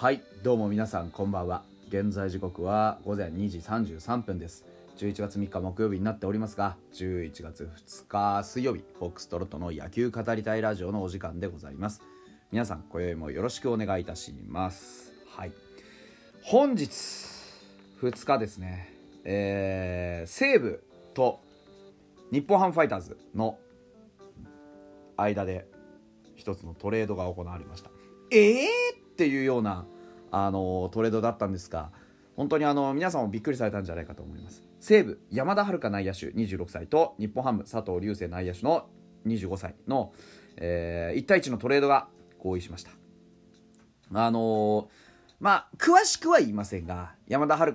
はいどうも皆さんこんばんは。現在時刻は午前2時33分です。11月3日木曜日になっておりますが11月2日水曜日フォックストロットの野球語りたいラジオのお時間でございます。皆さん今宵もよろしくお願いいたします。はい。本日2日ですね。えー、西武と日本ハムファイターズの間で一つのトレードが行われました。ええー、っていうようなあのトレードだったんですが本当にあの皆さんもびっくりされたんじゃないかと思います。西武山田遥内野手26歳と日本ハム佐藤龍星内野手の25歳の、えー、1対1のトレードが合意しました。あのー、まあ詳しくは言いませんが山田遥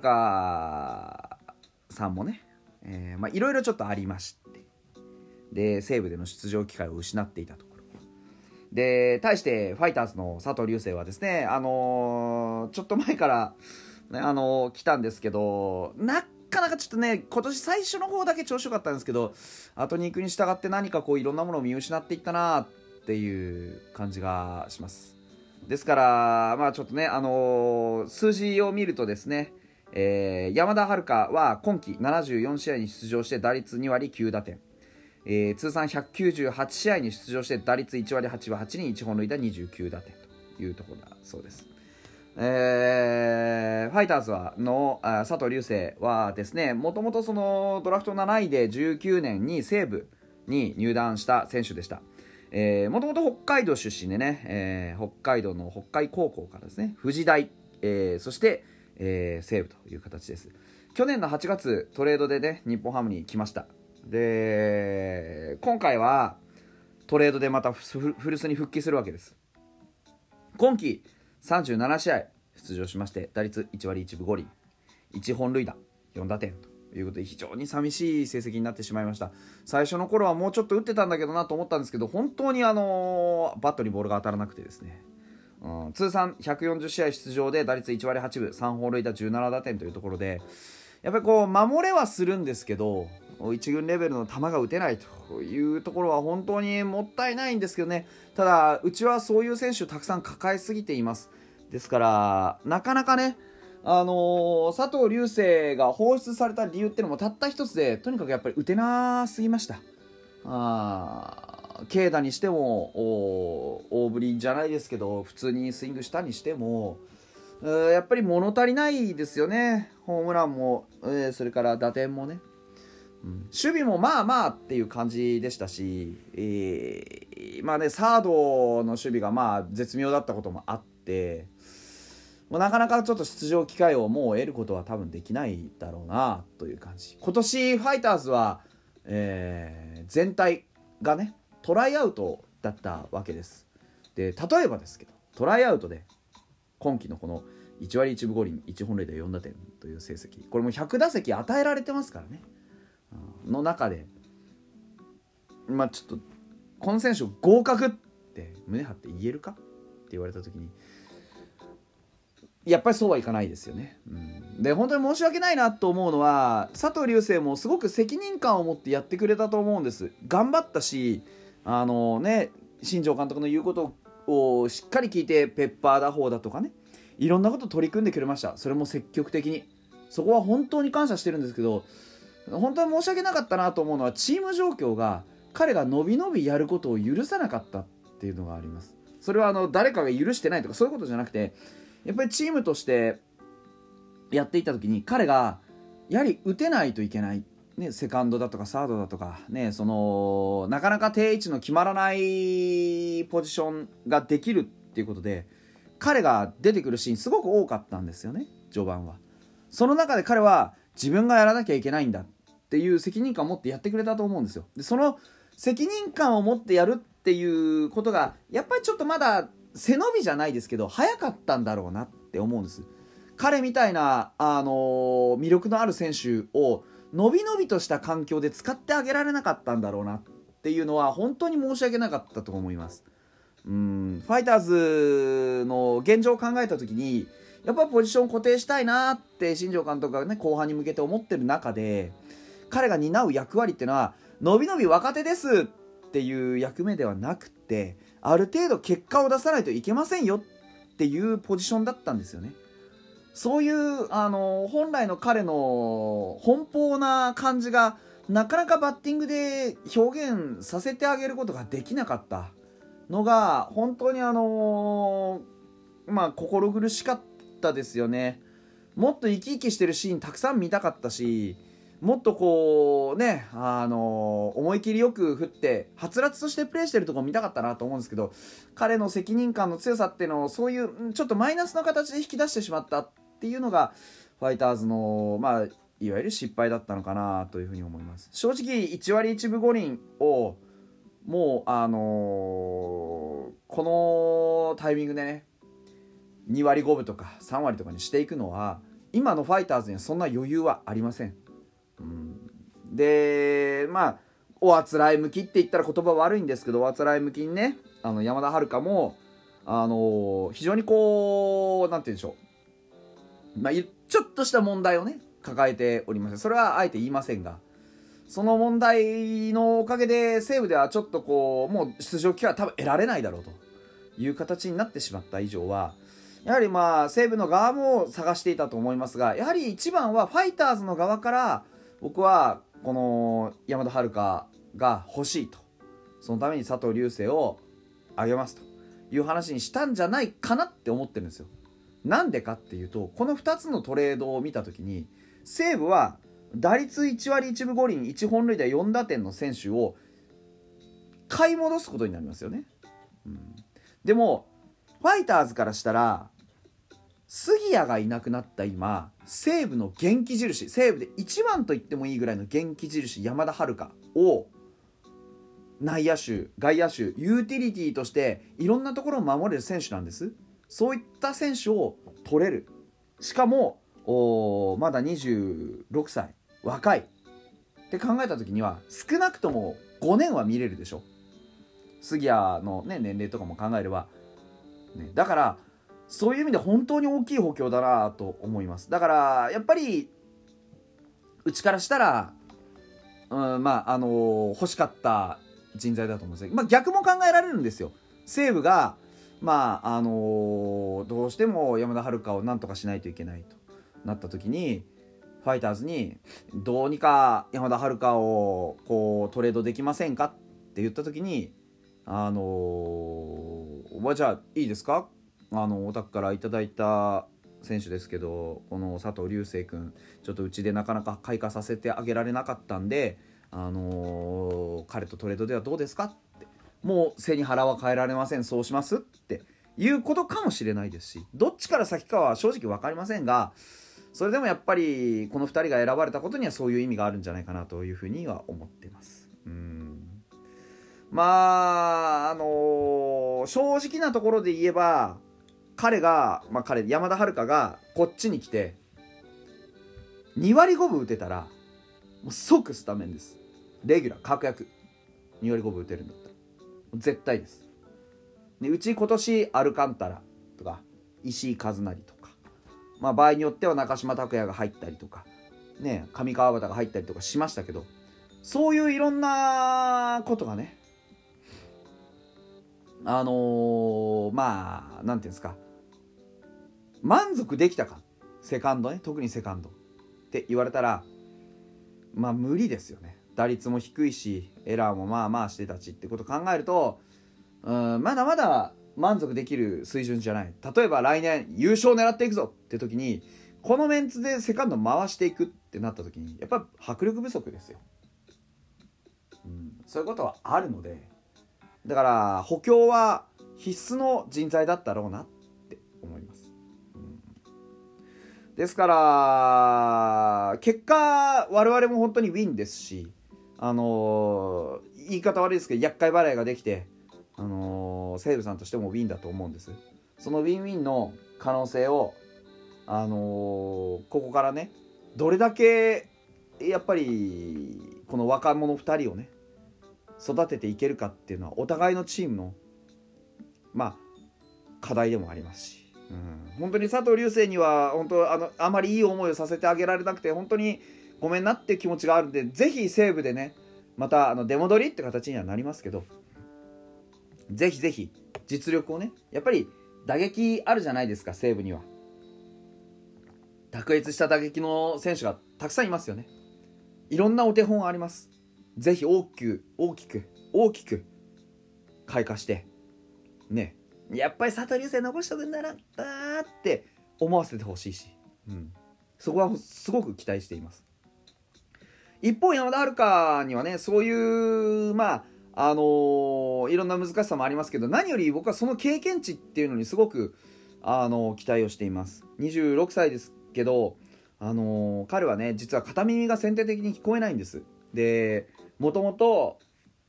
さんもね、え、まあいろいろちょっとありましてで西武での出場機会を失っていたと。で、対してファイターズの佐藤流星はですね、あのー、ちょっと前から、ね、あのー、来たんですけど、なかなかちょっとね、今年最初の方だけ調子良かったんですけど、後に行くに従って何かこういろんなものを見失っていったなっていう感じがします。ですから、まあちょっとね、あのー、数字を見るとですね、えー、山田遥は今季74試合に出場して打率2割9打点。えー、通算198試合に出場して打率1割8分8厘1本塁打29打点というところだそうです。えー、ファイターズはの佐藤流星はですねもともとそのドラフト7位で19年に西武に入団した選手でした。もともと北海道出身でね、えー、北海道の北海高校からですね富士大、えー、そして、えー、西武という形です去年の8月トレードでね日本ハムに来ましたで今回はトレードでまた古巣に復帰するわけです。今季37試合出場しまして打率1割1分5厘1本塁打4打点ということで非常に寂しい成績になってしまいました。最初の頃はもうちょっと打ってたんだけどなと思ったんですけど本当にあのバットにボールが当たらなくてですね、うん、通算140試合出場で打率1割8分3本塁打17打点というところでやっぱりこう守れはするんですけど1軍レベルの球が打てないというところは本当にもったいないんですけどね。ただうちはそういう選手をたくさん抱えすぎています。ですからなかなかねあのー、佐藤龍星が放出された理由っていうのもたった一つでとにかくやっぱり打てなすぎました。あ軽打にしても大振りじゃないですけど普通にスイングしたにしてもやっぱり物足りないですよね。ホームランも、えー、それから打点もね。守備もまあまあっていう感じでしたし、えー、まあね、サードの守備がまあ絶妙だったこともあって、もうなかなかちょっと出場機会をもう得ることは多分できないだろうなという感じ。今年ファイターズは、えー、全体がね、トライアウトだったわけです。で、例えばですけど、トライアウトで今季のこの1割1分5厘1本塁打4打点という成績これも100打席与えられてますからねの中でまあちょっとこの選手合格って胸張って言えるか？って言われた時にやっぱりそうはいかないですよね。うん、で本当に申し訳ないなと思うのは佐藤流星もすごく責任感を持ってやってくれたと思うんです。頑張ったしあのね新庄監督の言うことをしっかり聞いてペッパー打法だとかね。いろんなこと取り組んでくれました。それも積極的に。そこは本当に感謝してるんですけど本当に申し訳なかったなと思うのはチーム状況が彼が伸び伸びやることを許さなかったっていうのがあります。それはあの誰かが許してないとかそういうことじゃなくてやっぱりチームとしてやっていった時に彼がやはり打てないといけない、ね、セカンドだとかサードだとか、ね、そのなかなか定位置の決まらないポジションができるっていうことで彼が出てくるシーンすごく多かったんですよね序盤は。その中で彼は自分がやらなきゃいけないんだ。っていう責任感を持ってやってくれたと思うんですよ。でその責任感を持ってやるっていうことがやっぱりちょっとまだ背伸びじゃないですけど早かったんだろうなって思うんです。彼みたいな、あのー、魅力のある選手をのびのびとした環境で使ってあげられなかったんだろうなっていうのは本当に申し訳なかったと思います。うんファイターズの現状を考えた時にやっぱポジション固定したいなって新庄監督がね後半に向けて思ってる中で彼が担う役割っていうのはのびのび若手ですっていう役目ではなくてある程度結果を出さないといけませんよっていうポジションだったんですよね。そういうあの本来の彼の奔放な感じがなかなかバッティングで表現させてあげることができなかったのが本当にあのまあ心苦しかったですよね。もっと生き生きしてるシーンたくさん見たかったしもっとこうねあの思い切りよく振ってはつらつとしてプレーしてるとこ見たかったなと思うんですけど彼の責任感の強さっていうのをそういうちょっとマイナスの形で引き出してしまったっていうのがファイターズのまあいわゆる失敗だったのかなというふうに思います。正直1割1分5厘をもうあのー、このタイミングでね2割5分とか3割とかにしていくのは今のファイターズにはそんな余裕はありません、うん、でまあおあつらい向きって言ったら言葉悪いんですけどおあつらい向きにねあの山田遥もあの、非常にこう何て言うんでしょう。まあちょっとした問題をね抱えておりますそれはあえて言いませんがその問題のおかげで西武ではちょっとこうもう出場機会は多分得られないだろうという形になってしまった以上はやはりまあ西武の側も探していたと思いますがやはり一番はファイターズの側から僕はこの山田遥が欲しいと。そのために佐藤流星をあげますと。いう話にしたんじゃないかなって思ってるんですよ。なんでかっていうとこの2つのトレードを見た時に西武は打率1割1分5厘1本塁打4打点の選手を買い戻すことになりますよね、うん、でもファイターズからしたら杉谷がいなくなった今西武の元気印西武で一番と言ってもいいぐらいの元気印山田遥を内野手外野手ユーティリティとしていろんなところを守れる選手なんです。そういった選手を取れる。しかもおまだ26歳若い。って考えた時には少なくとも5年は見れるでしょ。杉谷の、ね、年齢とかも考えれば、ね、だからそういう意味で本当に大きい補強だなと思います。だからやっぱりうちからしたら、うん、まああのー、欲しかった人材だと思うんですけど、まあ、逆も考えられるんですよ。西武がまああのー、どうしても山田遥をなんとかしないといけないとなった時にファイターズにどうにか山田遥をこうトレードできませんかって言った時にあのー、おばあちゃんいいですか？あのお宅からいただいた選手ですけどこの佐藤流星君ちょっとうちでなかなか開花させてあげられなかったんで、あのー、彼とトレードではどうですかってもう背に腹は変えられませんそうしますっていうことかもしれないですしどっちから先かは正直分かりませんがそれでもやっぱりこの2人が選ばれたことにはそういう意味があるんじゃないかなというふうには思ってます。うんまああのー、正直なところで言えば彼が、まあ、彼山田遥がこっちに来て2割5分打てたらもう即スタメンです。レギュラー確約。2割5分打てるんだったら。絶対です。でうち今年アルカンタラとか石井一成とか、まあ、場合によっては中島拓也が入ったりとかね上川端が入ったりとかしましたけどそういういろんなことがねあのー、まあなんていうんですか。満足できたか？セカンドね？特にセカンドって言われたらまあ無理ですよね。打率も低いしエラーもまあまあしてたちってこと考えるとうんまだまだ満足できる水準じゃない。例えば来年優勝狙っていくぞって時にこのメンツでセカンド回していくってなった時にやっぱ迫力不足ですよ、うん、そういうことはあるのでだから補強は必須の人材だったろうなって思いますですから、結果、我々も本当にウィンですし、あのー、言い方悪いですけど、厄介払いができて、あのー、西武さんとしてもウィンだと思うんです。そのウィンウィンの可能性を、あのー、ここからね、どれだけ、やっぱり、この若者2人をね、育てていけるかっていうのは、お互いのチームの、まあ、課題でもありますし。うん、本当に佐藤流星には本当あのあまりいい思いをさせてあげられなくて本当にごめんなって気持ちがあるんでぜひ西武でねまたあの出戻りって形にはなりますけどぜひぜひ実力をねやっぱり打撃あるじゃないですか西武には。卓越した打撃の選手がたくさんいますよね。いろんなお手本あります。ぜひ大きく大きく大きく開花してね。やっぱり佐藤流星残しとくんだなったって思わせてほしいし、うん、そこはすごく期待しています。一方山田遥にはねそういうまああのー、いろんな難しさもありますけど何より僕はその経験値っていうのにすごく、あのー、期待をしています。26歳ですけど、あのー、彼はね実は片耳が先天的に聞こえないんです。でもともと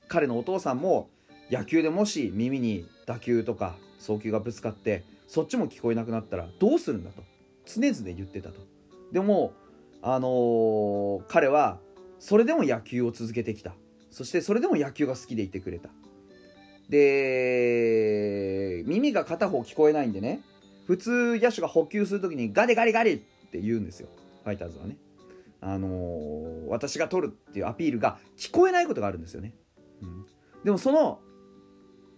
彼のお父さんも野球でもし耳に打球とか送球がぶつかってそっちも聞こえなくなったらどうするんだと。常々言ってたと。でもあのー、彼はそれでも野球を続けてきた。そしてそれでも野球が好きでいてくれた。で耳が片方聞こえないんでね普通野手が補給する時にガリガリガリって言うんですよ。ファイターズはね。あのー、私が取るっていうアピールが聞こえないことがあるんですよね、うん、でもその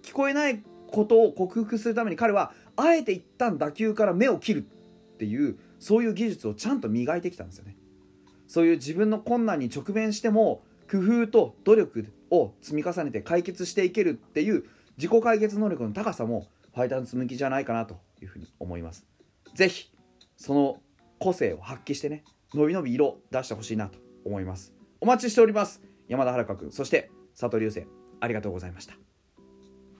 聞こえないことを克服するために彼はあえて一旦打球から目を切るっていうそういう技術をちゃんと磨いてきたんですよね。そういう自分の困難に直面しても工夫と努力を積み重ねて解決していけるっていう自己解決能力の高さもファイターズ向きじゃないかなというふうに思います。是非その個性を発揮してね。伸び伸び色出してほしいなと思います。お待ちしております。山田遥君そして佐藤流星ありがとうございました。